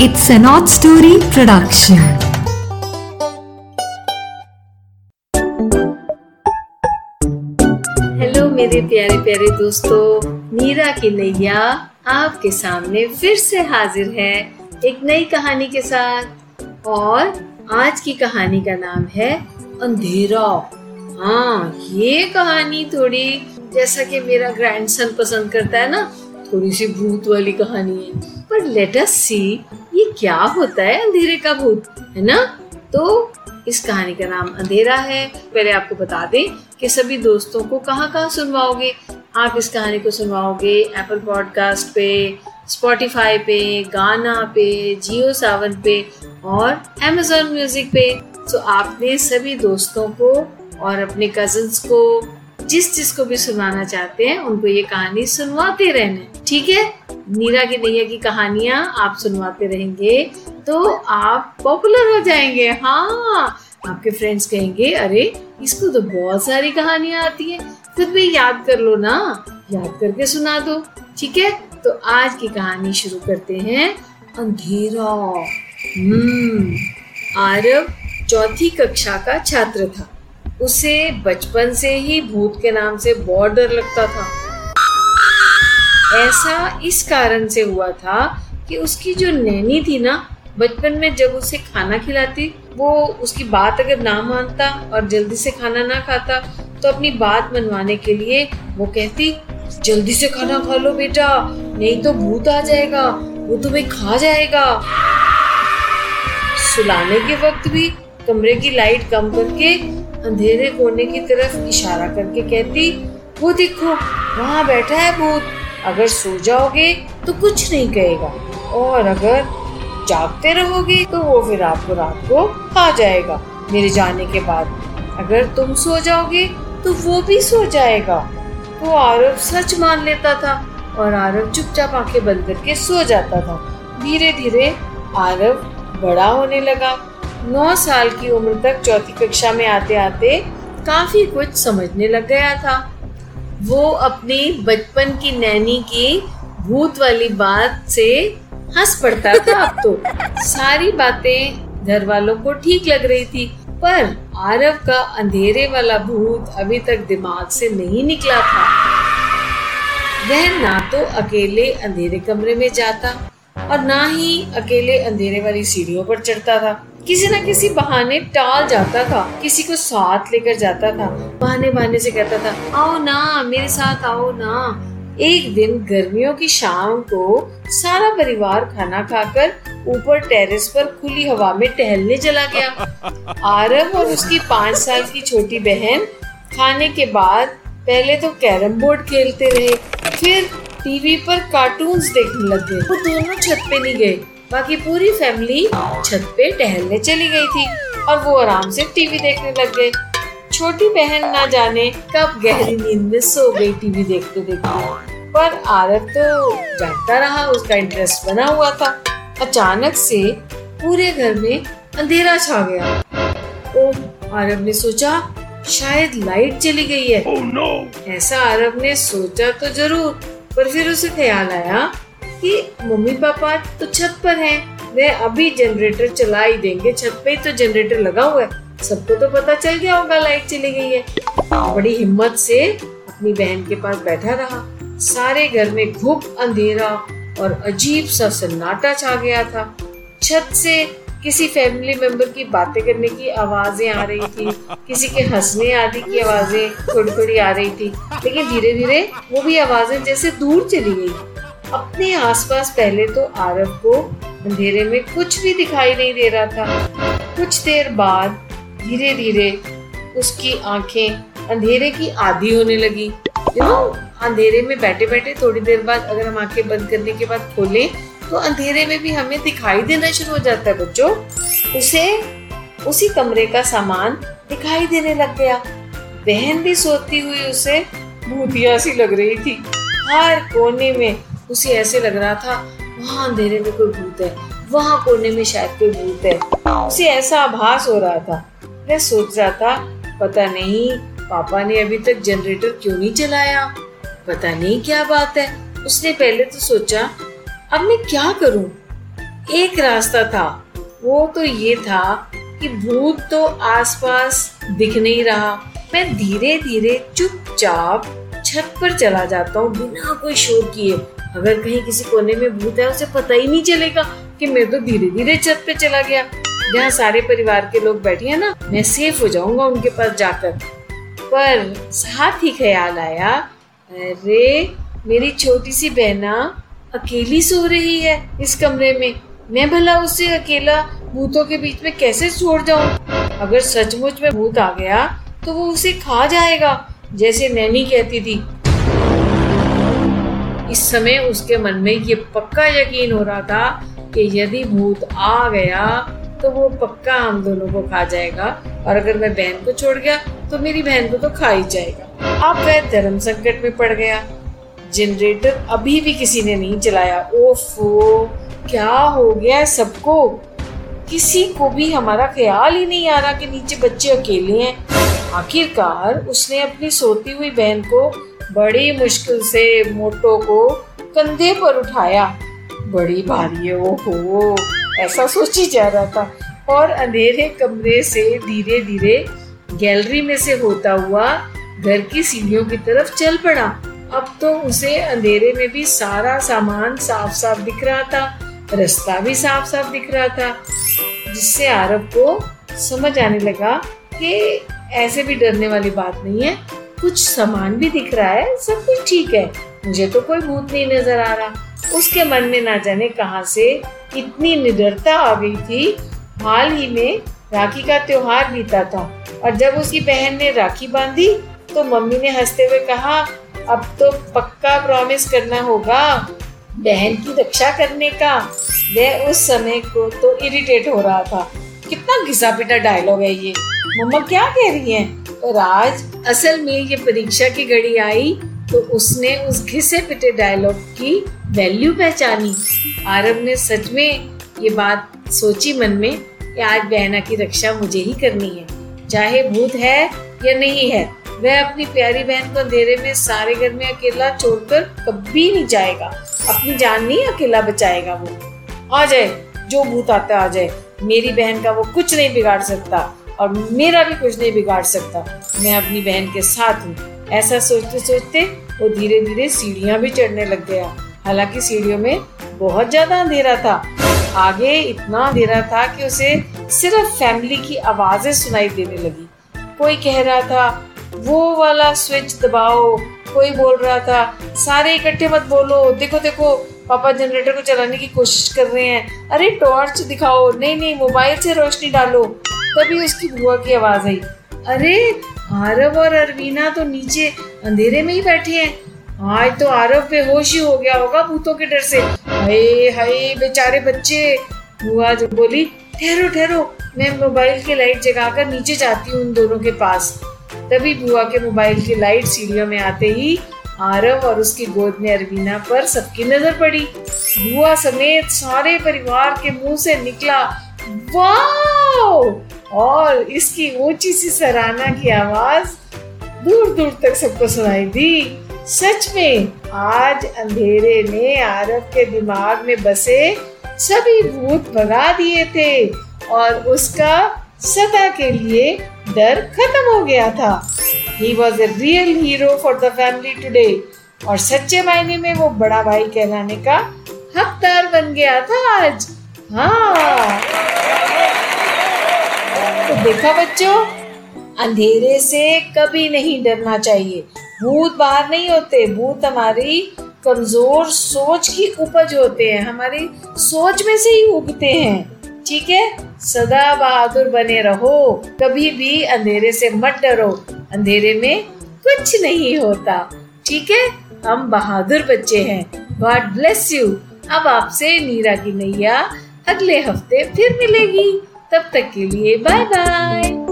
It's an odd story production. Hello मेरे प्यारे प्यारे दोस्तों। मीरा की नैया आपके सामने फिर से हाजिर है एक नई कहानी के साथ। और आज की कहानी का नाम है अंधेरा। हाँ ये कहानी थोड़ी, जैसा कि मेरा ग्रैंडसन पसंद करता है ना, थोड़ी सी भूत वाली कहानी है। पर लेट अस सी ये क्या होता है अंधेरे का भूत? है ना? तो इस कहानी का नाम अंधेरा है। पहले आपको बता दें कि सभी दोस्तों को कहाँ कहाँ सुनवाओगे। आप इस कहानी को सुनवाओगे एप्पल पॉडकास्ट पे स्पॉटिफाई पे गाना पे जियो सावन पे और अमेजोन म्यूज़िक पे। तो आपने सभी दोस्तों को और अपने कजन्स को जिस जिस को भी सुनाना चाहते हैं, उनको ये कहानी सुनवाते रहना। ठीक है? नीरा की नैया की कहानियाँ आप सुनवाते रहेंगे तो आप पॉपुलर हो जाएँगे। हाँ आपके फ्रेंड्स कहेंगे, अरे, इसको तो बहुत सारी कहानियाँ आती हैं। खुद भी याद कर लो ना, याद करके सुना दो। ठीक है? तो आज की कहानी शुरू करते हैं। अंधेरा। हम्म आरव चौथी कक्षा का छात्र था। उसे बचपन से ही भूत के नाम से बहुत डर लगता था। ऐसा इस कारण से हुआ था कि उसकी जो नैनी थी ना, बचपन में जब उसे खाना खिलाती, वो उसकी बात अगर ना मानता और जल्दी से खाना ना खाता तो अपनी बात मनवाने के लिए वो कहती, जल्दी से खाना खा लो बेटा, नहीं तो भूत आ जाएगा, वो तुम्हें खा जाएगा। सुलाने के वक्त भी कमरे की लाइट कम करके अंधेरे कोने की तरफ़ इशारा करके कहती, वो देखो, वहाँ बैठा है भूत। अगर सो जाओगे तो कुछ नहीं कहेगा। और अगर जागते रहोगे तो वो फिर आपको रात को खा जाएगा, मेरे जाने के बाद। अगर तुम सो जाओगे तो वो भी सो जाएगा। तो आरव सच मान लेता था और आरव चुपचाप आँखें बंद करके सो जाता था। धीरे धीरे आरव बड़ा होने लगा। नौ साल की उम्र तक चौथी कक्षा में आते आते काफ़ी कुछ समझने लग गया था। वो अपनी बचपन की नैनी की भूत वाली बात से हंस पड़ता था अब तो। सारी बातें घर वालों को ठीक लग रही थी, पर आरव का अंधेरे वाला भूत अभी तक दिमाग से नहीं निकला था। वह ना तो अकेले अंधेरे कमरे में जाता और ना ही अकेले अंधेरे वाली सीढ़ियों पर चढ़ता था। किसी न किसी बहाने टाल जाता था, किसी को साथ लेकर जाता था, बहाने बहाने से कहता था, आओ ना, मेरे साथ आओ ना। एक दिन गर्मियों की शाम को सारा परिवार खाना खाकर ऊपर टेरेस पर खुली हवा में टहलने चला गया। आरव और उसकी पाँच साल की छोटी बहन खाने के बाद पहले तो कैरम बोर्ड खेलते रहे, फिर टीवी पर कार्टून्स देखने लग गए। वो दोनों छत पे नहीं गए। बाकी पूरी फैमिली छत पे टहलने चली गई थी और वो आराम से टीवी देखने लग गए। छोटी बहन ना जाने कब गहरी नींद में सो गई टीवी देखते देखते। पर आरव तो जानता रहा उसका इंटरेस्ट बना हुआ था। अचानक से पूरे घर में अंधेरा छा गया। ओ आरव ने सोचा शायद लाइट चली गई है। Oh, no. ऐसा आरव ने सोचा तो ज़रूर पर फिर उसे ख्याल आया कि मम्मी पापा तो छत पर हैं। वे अभी जनरेटर चला ही देंगे। छत पे ही तो जनरेटर लगा हुआ है। सबको तो पता चल गया होगा लाइट चली गई है। बड़ी हिम्मत से अपनी बहन के पास बैठा रहा। सारे घर में घुप अंधेरा और अजीब सा सन्नाटा छा गया था। छत से किसी फैमिली मेंबर की बातें करने की आवाज़ें आ रही थी। किसी के हंसने आदि की आवाज़ें थोड़ी थोड़ी आ रही थी। लेकिन धीरे धीरे वो भी आवाज़ें जैसे दूर चली गई। अपने आसपास पहले तो आरव को अंधेरे में कुछ भी दिखाई नहीं दे रहा था। कुछ देर बाद धीरे धीरे उसकी आँखें अंधेरे की आधी होने लगी। यू नो अंधेरे में बैठे बैठे थोड़ी देर बाद अगर हम आँखें बंद करने के बाद खोलें तो अंधेरे में भी हमें दिखाई देना शुरू हो जाता है बच्चों। उसे, उसी कमरे का सामान दिखाई देने लग गया। बहन भी सोती हुई उसे भूतिया सी लग रही थी। हर कोने में उसे ऐसे लग रहा था, वहाँ अंधेरे में कोई भूत है, वहाँ कोने में शायद कोई भूत है। उसे ऐसा आभास हो रहा था। वह सोच रहा था, पता नहीं, पापा ने अभी तक जनरेटर क्यों नहीं चलाया? पता नहीं क्या बात है। उसने पहले तो सोचा, अब मैं क्या करूँ? एक रास्ता था, वो तो ये था कि भूत तो आसपास दिख नहीं रहा। मैं धीरे धीरे चुपचाप छत पर चला जाता हूँ, बिना कोई शोर किए। अगर कहीं किसी कोने में भूत है, उसे पता ही नहीं चलेगा कि मैं तो धीरे धीरे छत पे चला गया। जहाँ सारे परिवार के लोग बैठे हैं ना, मैं सेफ़ हो जाऊँगा उनके पास जाकर। पर साथ ही ख्याल आया, अरे, मेरी छोटी सी बहना अकेली सो रही है इस कमरे में। मैं भला उसे अकेला भूतों के बीच में कैसे छोड़ जाऊँ? अगर सचमुच में भूत आ गया तो वो उसे खा जाएगा, जैसे नैनी कहती थी। इस समय उसके मन में ये पक्का यकीन हो रहा था कि यदि भूत आ गया तो वो पक्का हम दोनों को खा जाएगा। और अगर मैं बहन को छोड़ गया तो मेरी बहन को तो खा ही जाएगा। अब वह धर्म संकट में पड़ गया। जनरेटर अभी भी किसी ने नहीं चलाया। ओफो, क्या हो गया सबको? किसी को भी हमारा ख्याल ही नहीं आ रहा कि नीचे बच्चे अकेले हैं। आखिरकार उसने अपनी सोती हुई बहन को बड़ी मुश्किल से मोटो को कंधे पर उठाया। बड़ी भारी है वो हो ऐसा सोची जा रहा था। और अंधेरे कमरे से धीरे धीरे गैलरी में से होता हुआ घर की सीढ़ियों की तरफ़ चल पड़ा। अब तो उसे अंधेरे में भी सारा सामान साफ़ साफ़ दिख रहा था, रास्ता भी साफ़ साफ़ दिख रहा था, जिससे आरब को समझ आने लगा कि ऐसे भी डरने वाली बात नहीं है। कुछ सामान भी दिख रहा है, सब कुछ ठीक है। मुझे तो कोई भूत नहीं नज़र आ रहा। उसके मन में ना जाने कहा से इतनी निडरता आ गई थी। हाल ही में राखी का त्योहार बीता था और जब उसकी बहन ने राखी बांधी तो मम्मी ने हँसते हुए कहा, अब तो पक्का प्रॉमिस करना होगा बहन की रक्षा करने का। वह उस समय को तो इरिटेट हो रहा था। कितना घिसा पिटा डायलॉग है ये। मम्मा क्या कह रही है? और आज असल में ये परीक्षा की घड़ी आई तो उसने उस घिसे पिटे डायलॉग की वैल्यू पहचानी। आरब ने सच में ये बात सोची मन में कि आज बहना की रक्षा मुझे ही करनी है। चाहे भूत है या नहीं है, वह अपनी प्यारी बहन को अंधेरे में सारे घर में अकेला छोड़कर कभी नहीं जाएगा। अपनी जान नहीं अकेला बचाएगा वो। आ जाए, जो भूत आता आ जाए। मेरी बहन का वो कुछ नहीं बिगाड़ सकता और मेरा भी कुछ नहीं बिगाड़ सकता। मैं अपनी बहन के साथ हूँ। ऐसा सोचते सोचते वो धीरे धीरे सीढ़ियाँ भी चढ़ने लग गया। हालाँकि सीढ़ियों में बहुत ज़्यादा अंधेरा था। आगे इतना अंधेरा था कि उसे सिर्फ़ फैमिली की आवाज़ें सुनाई देने लगी। कोई कह रहा था, वो वाला स्विच दबाओ। कोई बोल रहा था, सारे इकट्ठे मत बोलो। देखो देखो। पापा जनरेटर को चलाने की कोशिश कर रहे हैं। अरे टॉर्च दिखाओ। नहीं नहीं मोबाइल से रोशनी डालो। तभी उसकी बुआ की आवाज़ आई। अरे, आरव और अरवीना तो नीचे अंधेरे में ही बैठे हैं। आज तो आरव बेहोश ही हो गया होगा भूतों के डर से। हाय हाय, बेचारे बच्चे। बुआ जो बोली, ठहरो ठहरो। मैं मोबाइल की लाइट जगाकर नीचे जाती हूँ उन दोनों के पास। तभी बुआ के मोबाइल की लाइट सीढ़ियों में आते ही आरव और उसकी गोद में अरबीना पर सबकी नज़र पड़ी। बुआ समेत सारे परिवार के मुँह से निकला वाह और इसकी ऊँची सी सराहना की आवाज़ दूर दूर तक सबको सुनाई दी। सच में, आज अंधेरे ने आरव के दिमाग में बसे सभी भूत भगा दिए थे और उसका सदा के लिए डर खत्म हो गया था। He was a real hero for the family today और सच्चे मायने में वो बड़ा भाई कहलाने का हकदार बन गया था आज। हाँ। तो देखा बच्चों, अंधेरे से कभी नहीं डरना चाहिए। भूत बाहर नहीं होते। भूत हमारी कमज़ोर सोच की उपज होते हैं। हमारी सोच में से ही उगते हैं। ठीक है? सदा बहादुर बने रहो। कभी भी अंधेरे से मत डरो। अंधेरे में कुछ नहीं होता। ठीक है? हम बहादुर बच्चे हैं। गॉड ब्लेस यू अब आपसे नीरा की नैया अगले हफ़्ते फिर मिलेगी। तब तक के लिए बाय बाय